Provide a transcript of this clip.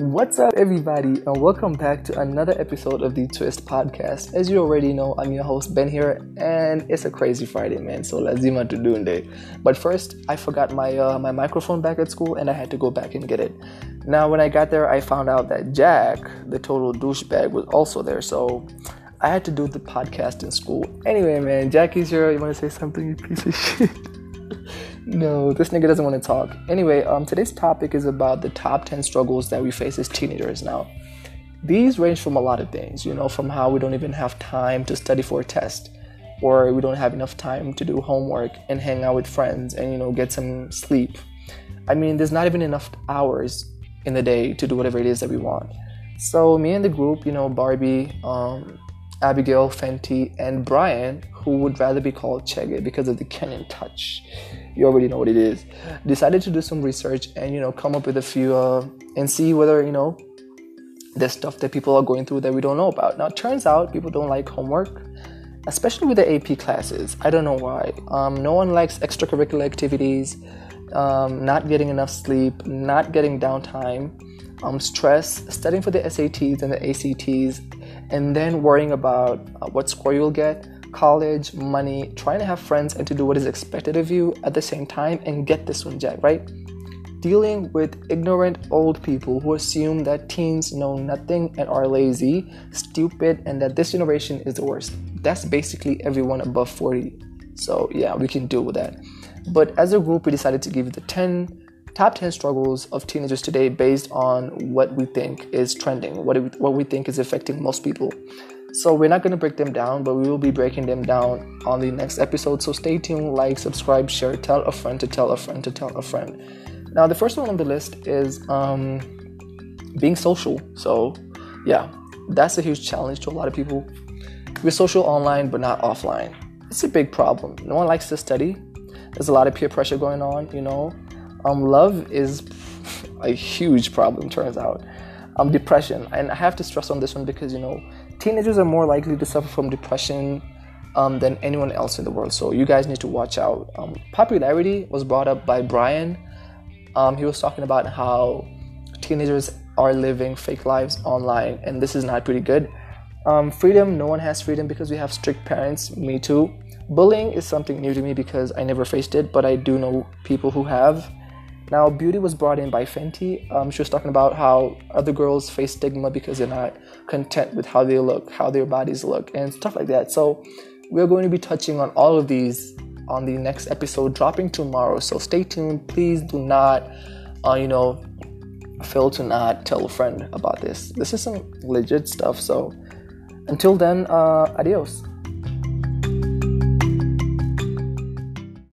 What's up, everybody, and welcome back to another episode of the Twist Podcast. As you already know, I'm your host Ben here, and it's a crazy Friday, man. So lazima to do day. But first, I forgot my uh, my microphone back at school, and I had to go back and get it. Now, when I got there, I found out that Jack, the total douchebag, was also there. So I had to do the podcast in school. Anyway, man, Jackie's here. You want to say something, you piece of shit? No, this nigga doesn't want to talk. Anyway, um, today's topic is about the top 10 struggles that we face as teenagers now. These range from a lot of things, you know, from how we don't even have time to study for a test, or we don't have enough time to do homework and hang out with friends and, you know, get some sleep. I mean, there's not even enough hours in the day to do whatever it is that we want. So, me and the group, you know, Barbie, um, Abigail, Fenty, and Brian, who would rather be called Chege because of the Kenyan touch you already know what it is. Decided to do some research and you know come up with a few uh, and see whether you know there's stuff that people are going through that we don't know about. Now it turns out people don't like homework, especially with the AP classes. I don't know why. Um, no one likes extracurricular activities, um, not getting enough sleep, not getting downtime, um, stress, studying for the SATs and the ACTs, and then worrying about uh, what score you'll get college, money, trying to have friends, and to do what is expected of you at the same time and get this one, Jack, right? Dealing with ignorant old people who assume that teens know nothing and are lazy, stupid, and that this generation is the worst. That's basically everyone above 40. So, yeah, we can deal with that. But as a group, we decided to give you the 10 top 10 struggles of teenagers today based on what we think is trending, what, what we think is affecting most people. So we're not going to break them down, but we will be breaking them down on the next episode. So stay tuned, like, subscribe, share, tell a friend to tell a friend to tell a friend. Now, the first one on the list is um, being social. So, yeah, that's a huge challenge to a lot of people. We're social online, but not offline. It's a big problem. No one likes to study. There's a lot of peer pressure going on, you know. Um, love is a huge problem, turns out. Um, depression, and I have to stress on this one because you know teenagers are more likely to suffer from depression um, than anyone else in the world. So you guys need to watch out. Um, popularity was brought up by Brian. Um, he was talking about how teenagers are living fake lives online, and this is not pretty good. Um, freedom, no one has freedom because we have strict parents. Me too. Bullying is something new to me because I never faced it, but I do know people who have. Now, beauty was brought in by Fenty. Um, she was talking about how other girls face stigma because they're not content with how they look, how their bodies look, and stuff like that. So, we're going to be touching on all of these on the next episode dropping tomorrow. So, stay tuned. Please do not, uh, you know, fail to not tell a friend about this. This is some legit stuff. So, until then, uh, adios.